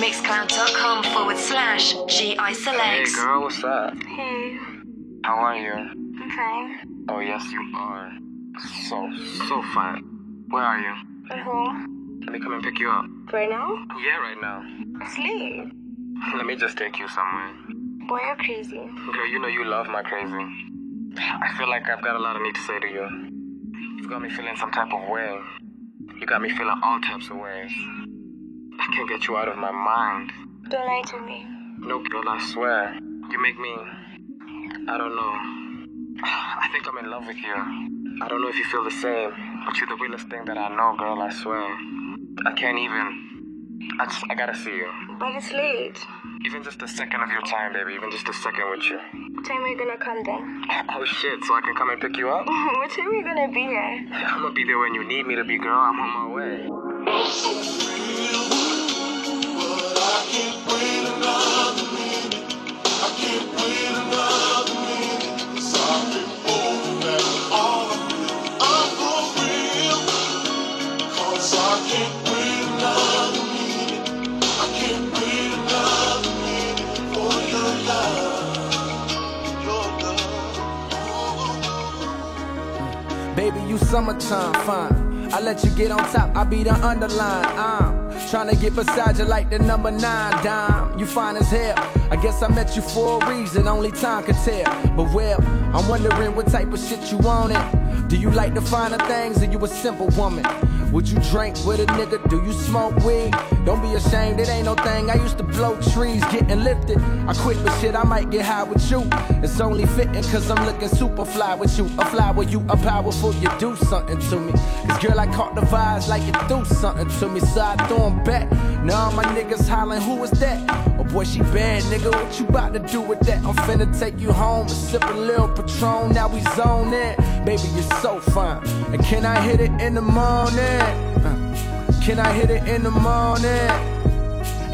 Mixcloud.com forward slash GI Hey girl, what's up? Hey, How are you? I'm fine. Oh yes, you are. So, so fine. Where are you? At home. Let me come and pick you up. Right now? Yeah, right now. Asleep. Let me just take you somewhere. Boy, you're crazy. Girl, you know you love my crazy. I feel like I've got a lot I need to say to you. You've got me feeling some type of way. You got me feeling all types of ways. I can't get you out of my mind. Don't lie to me. No, girl, I swear. You make me. I don't know. I think I'm in love with you. I don't know if you feel the same, but you're the realest thing that I know, girl, I swear. I can't even. I just, I gotta see you. But it's late. Even just a second of your time, baby. Even just a second with you. What time are you gonna come then? Oh shit, so I can come and pick you up? what time are you gonna be here? I'm gonna be there when you need me to be, girl. I'm on my way. Baby, you summertime fine. I let you get on top, I be the underline. I'm trying to get beside you like the number nine dime. You fine as hell. I guess I met you for a reason, only time could tell. But well, I'm wondering what type of shit you wanted. Do you like the finer things or you a simple woman? Would you drink with a nigga? Do you smoke weed? Don't be ashamed, it ain't no thing. I used to blow trees, getting lifted. I quit, but shit, I might get high with you. It's only fitting cause I'm looking super fly with you. A fly with you, a powerful, you do something to me. Cause girl, I caught the vibes like you do something to me. So I throw 'em back. Now my niggas hollering, who is that? Boy, she bad, nigga. What you about to do with that? I'm finna take you home and sip a little Patron. Now we zone in. Baby, you're so fine. And can I hit it in the morning? Can I hit it in the morning?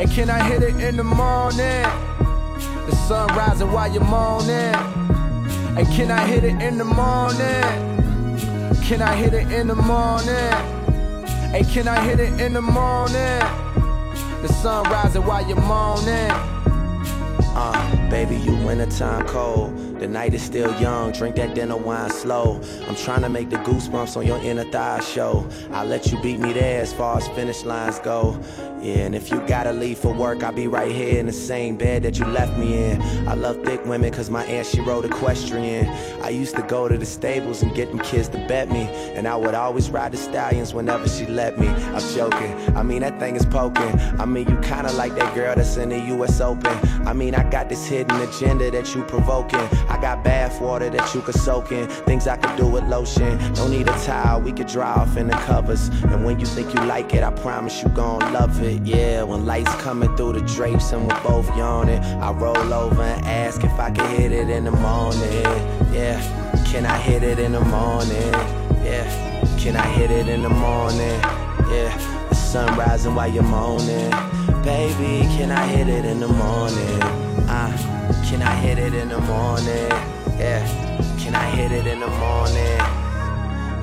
And can I hit it in the morning? The sun rising while you're moaning. And can I hit it in the morning? Can I hit it in the morning? Hey, can I hit it in the morning? The sun rising while you're moaning. Uh, baby, you wintertime cold. The night is still young, drink that dinner wine slow. I'm trying to make the goosebumps on your inner thigh show. I'll let you beat me there as far as finish lines go. Yeah, and if you gotta leave for work, I'll be right here in the same bed that you left me in. I love thick women cause my aunt she rode equestrian. I used to go to the stables and get them kids to bet me. And I would always ride the stallions whenever she let me. I'm joking, I mean that thing is poking. I mean you kinda like that girl that's in the US Open. I mean I got this hidden agenda that you provoking. I got bath water that you could soak in. Things I could do with lotion. Don't need a towel, we could dry off in the covers. And when you think you like it, I promise you gon' love it. Yeah, when lights coming through the drapes and we're both yawning, I roll over and ask if I can hit it in the morning. Yeah, can I hit it in the morning? Yeah, can I hit it in the morning? Yeah, the sun rising while you're moaning. Baby, can I hit it in the morning? Ah, can I hit it in the morning? Yeah, can I hit it in the morning?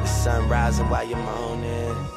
The sun rising while you're moaning.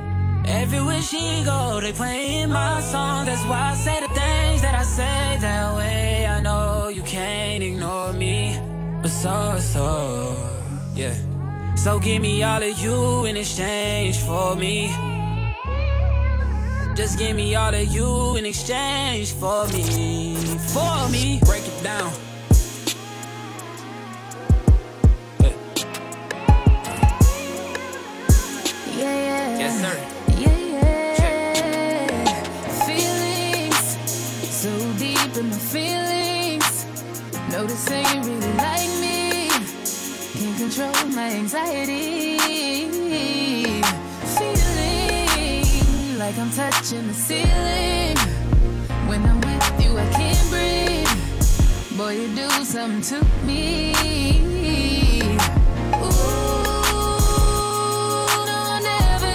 Everywhere she go, they playing my song. That's why I say the things that I say that way. I know you can't ignore me, but so so yeah. So give me all of you in exchange for me. Just give me all of you in exchange for me, for me. Break it down. Noticing you really like me. Can't control my anxiety. Feeling like I'm touching the ceiling. When I'm with you, I can't breathe. before you do something to me. Ooh, no, I'll never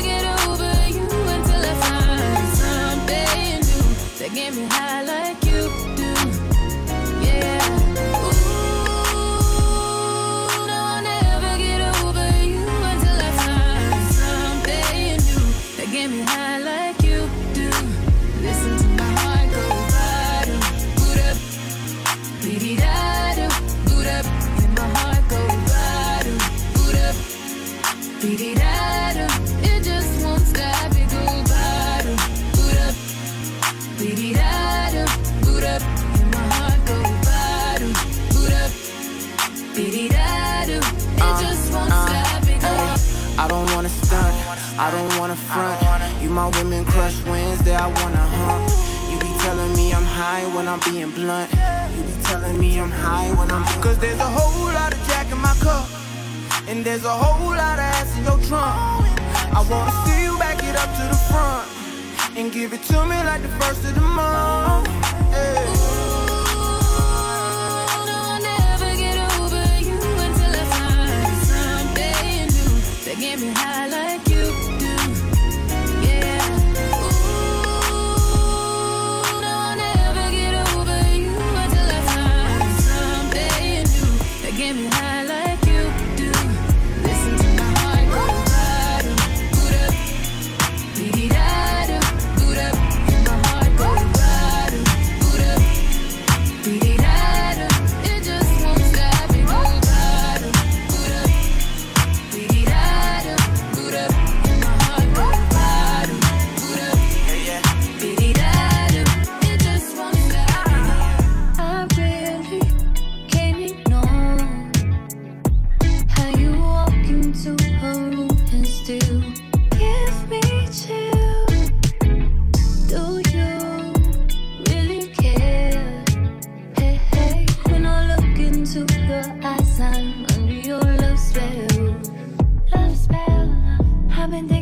I don't wanna front. You my women crush Wednesday, I wanna hump. You be telling me I'm high when I'm being blunt. You be telling me I'm high when I'm Cause there's a whole lot of Jack in my cup. And there's a whole lot of ass in your trunk. I wanna see you back it up to the front. And give it to me like the first of the month. Hey. Get me high like you saben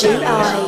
DJ G.I.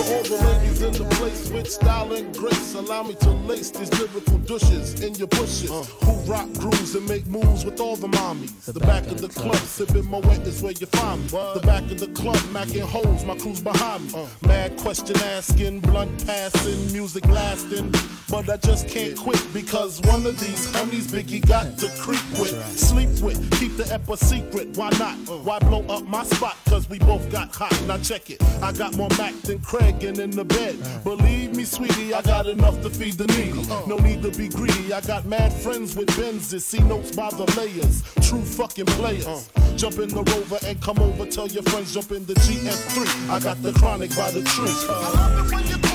To all the ladies in the place with style and grace, allow me to lace these lyrical douches in your bushes. Uh. Who rock grooves and make moves with all the mommies. The, back, of the club, sipping Moet is where you find me. The back of the club, macking holes, my crew's behind me. Uh. Mad question asking, blunt passing, music lasting. But I just can't quit because one of these homies Biggie got to creep with, sleep with, keep the ep a secret. Why not? Why blow up my spot? Cause we both got hot. Now check it. I got more Mac than Craig and in the bed. Believe me, sweetie, I got enough to feed the needy. No need to be greedy. I got mad friends with Benzes. See notes by the layers. True fucking players. Jump in the rover and come over. Tell your friends jump in the GS3. I got the chronic by the tree.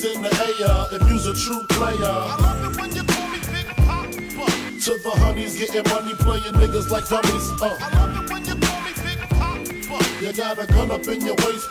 Hands in the air if you's a true player. I love it when you call me Big Papa. To the honeys getting money, playing niggas like dummies. Uh. I love it when you call me Big Papa. You got a gun up in your waist,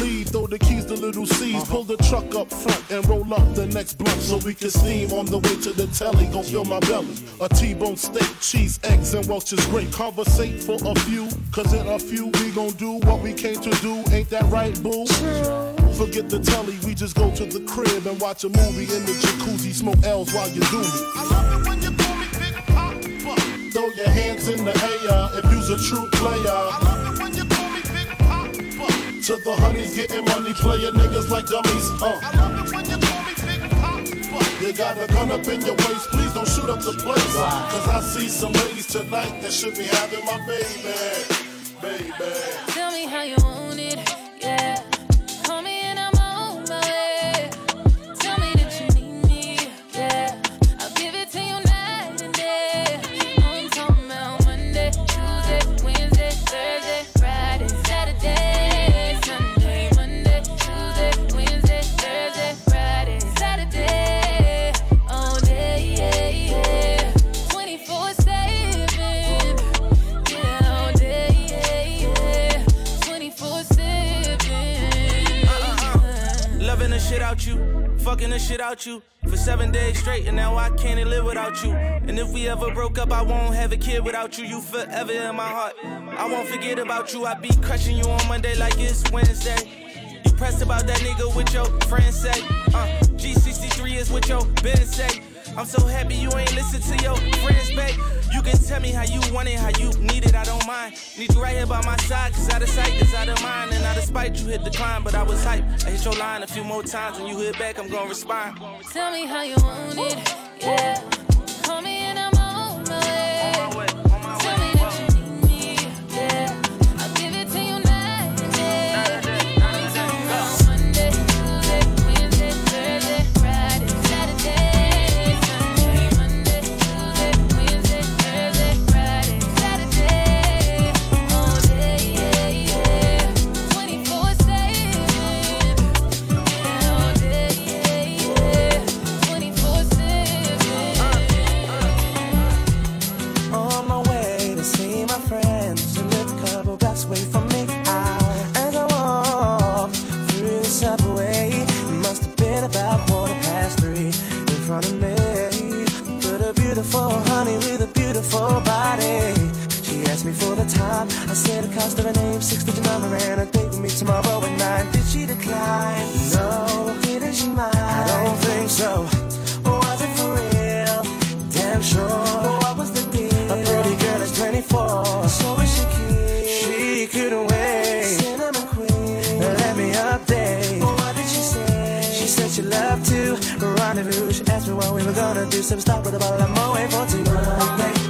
leave, throw the keys to Lil' Cease. Uh-huh. Pull the truck up front and roll up the next blunt so we can steam on the way to the telly. Gon' fill my belly. A T-bone steak, cheese, eggs, and Welch's grape. Conversate for a few, cause in a few we gon' do what we came to do. Ain't that right, boo? Forget the telly, we just go to the crib and watch a movie in the jacuzzi, smoke L's while you do me. I love it when you call me your hands in the air if you's a true player. To the honeys getting money, player niggas like dummies. Uh. I love it when you call me Big Papa. You got a gun up in your waist, please don't shoot up the place. Cause I see some ladies tonight that should be having my baby. Baby. Fucking the shit out you for seven days straight, and now I can't live without you. And if we ever broke up, I won't have a kid without you. You forever in my heart. I won't forget about you. I be crushing you on Monday like it's Wednesday. You pressed about that nigga with your friends say. Uh, G63 is what your business say. I'm so happy you ain't listen to your friends, babe. You can tell me how you want it, how you need it, I don't mind. Need you right here by my side, cause out of sight is out of mind. And out of spite, you hit decline, but I was hype. I hit your line a few more times, when you hit back, I'm gonna respond. Tell me how you want it, yeah. Front of me. But a beautiful honey with a beautiful body. She asked me for the time. I said the cost of her name, six digit number, and a date with me tomorrow at nine. Did she decline? No. Didn't she mind? I don't think so. Was it for real? Damn sure. We were gonna do. So we stopped with a bottle of Moet for two Monday.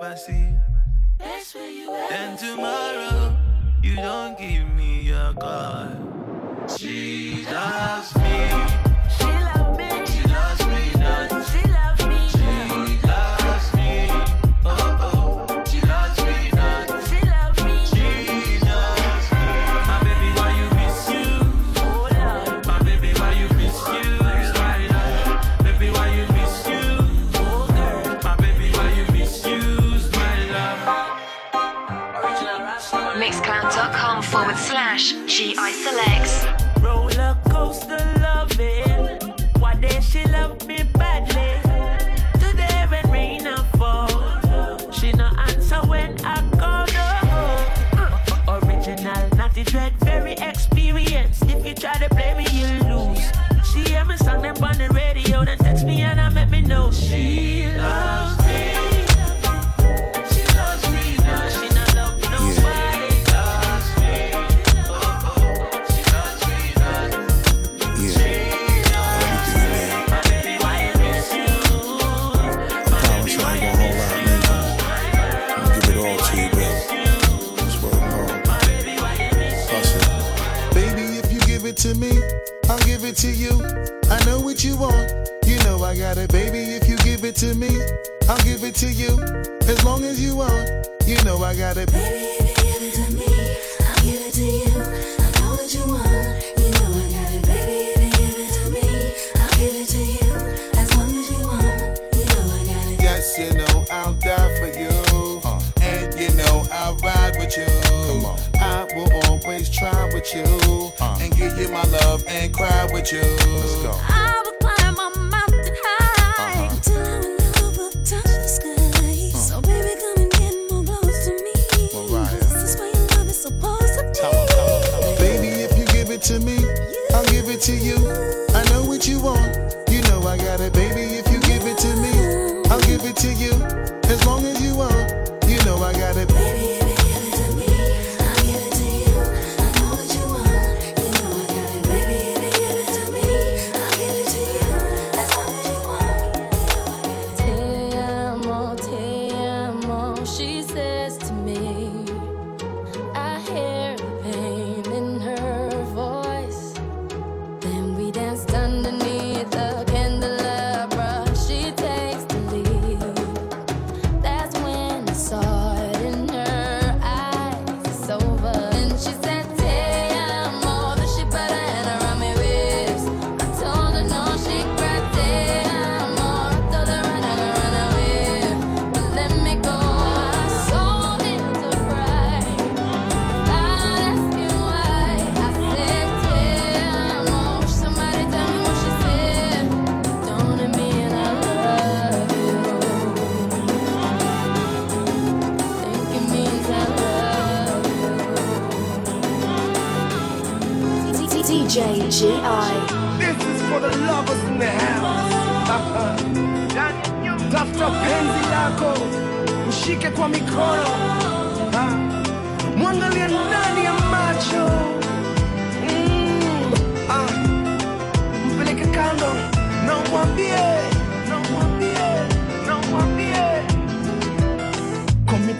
Best way you ever see. That's where you. Then tomorrow you don't give me a call. She loves me. Forward slash GI selects. Roller coaster to me, I'll give it to you. I know what you want. You know I got it, baby. If you give it to me, I'll give it to you. As long as you want, you know I got it. Baby, if you give it to me, I'll give it to you. I know what you want. You know I got it, baby. If you give it to me, I'll give it to you. As long as you want, you know I got it. Yes, you know I'll die for you. Uh, and you know I'll ride with you. Come on. I will always try with you give you my love and cry with you. Let's go. I would climb a mountain high till our love will touch the sky. So baby, come and get more close to me. This is where your love is supposed to be. Baby, if you give it to me, I'll give it to you. I know what you want. You know I got it, baby. If you give it to me, I'll give it to you.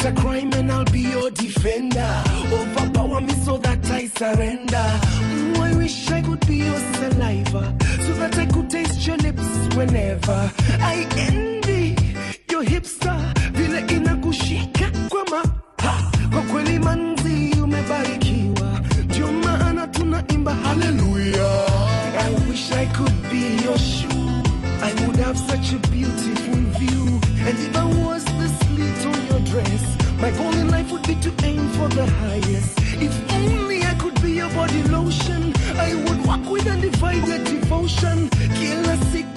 A crime and I'll be your defender. Overpower me so that I surrender. Mm, I wish I could be your saliva so that I could taste your lips whenever. I envy your hipster vile inakushika kwa ma ha. Kwa kweli manzi umebarikiwa, ndio maana tunaimba haleluya. I wish I could be your shoe. I would have such a beautiful view. And if I was the slit on your dress, my goal in life would be to aim for the highest. If only I could be your body lotion, I would walk with undivided devotion. Kill a nakufikiria,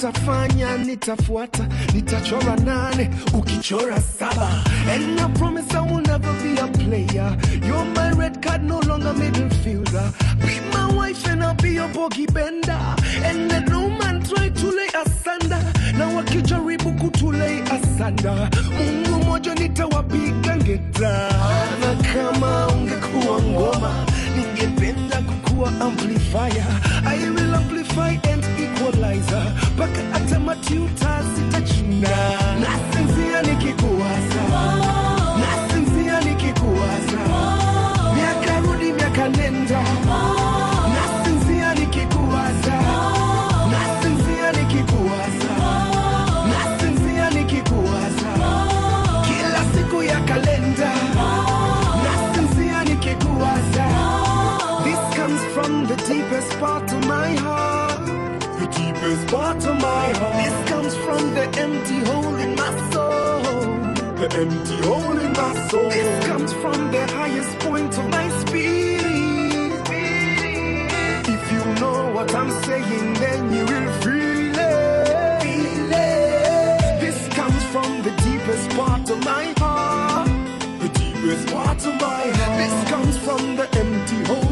utafanya nitafuata, nitachora nane ukichora saba, and I promise I will never be a player. You're my red card, no longer middle fielder. Be my wife and I'll be your bogey bender, and let no man try to lay asunder. Na wakijaribu kutulei asanda, Mungu moja nitawapiga ngeta, na kama ungekuwa ngoma ningependa kukuwa amplifier. I will amplify and equalizer, mpaka hata Deepest part of my heart. This comes from the empty hole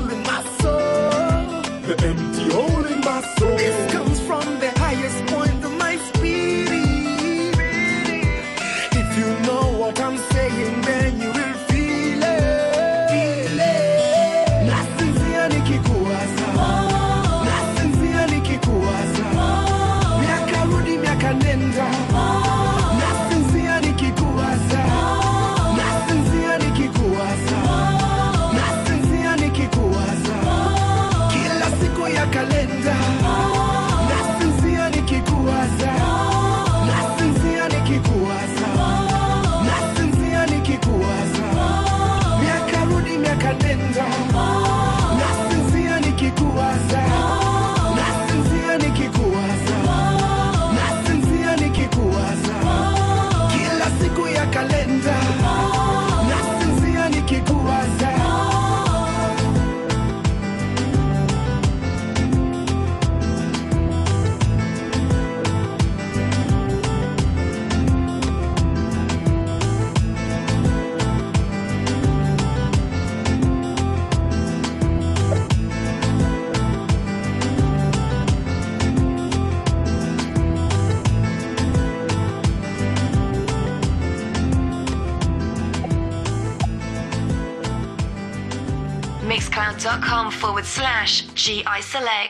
mixcloud.com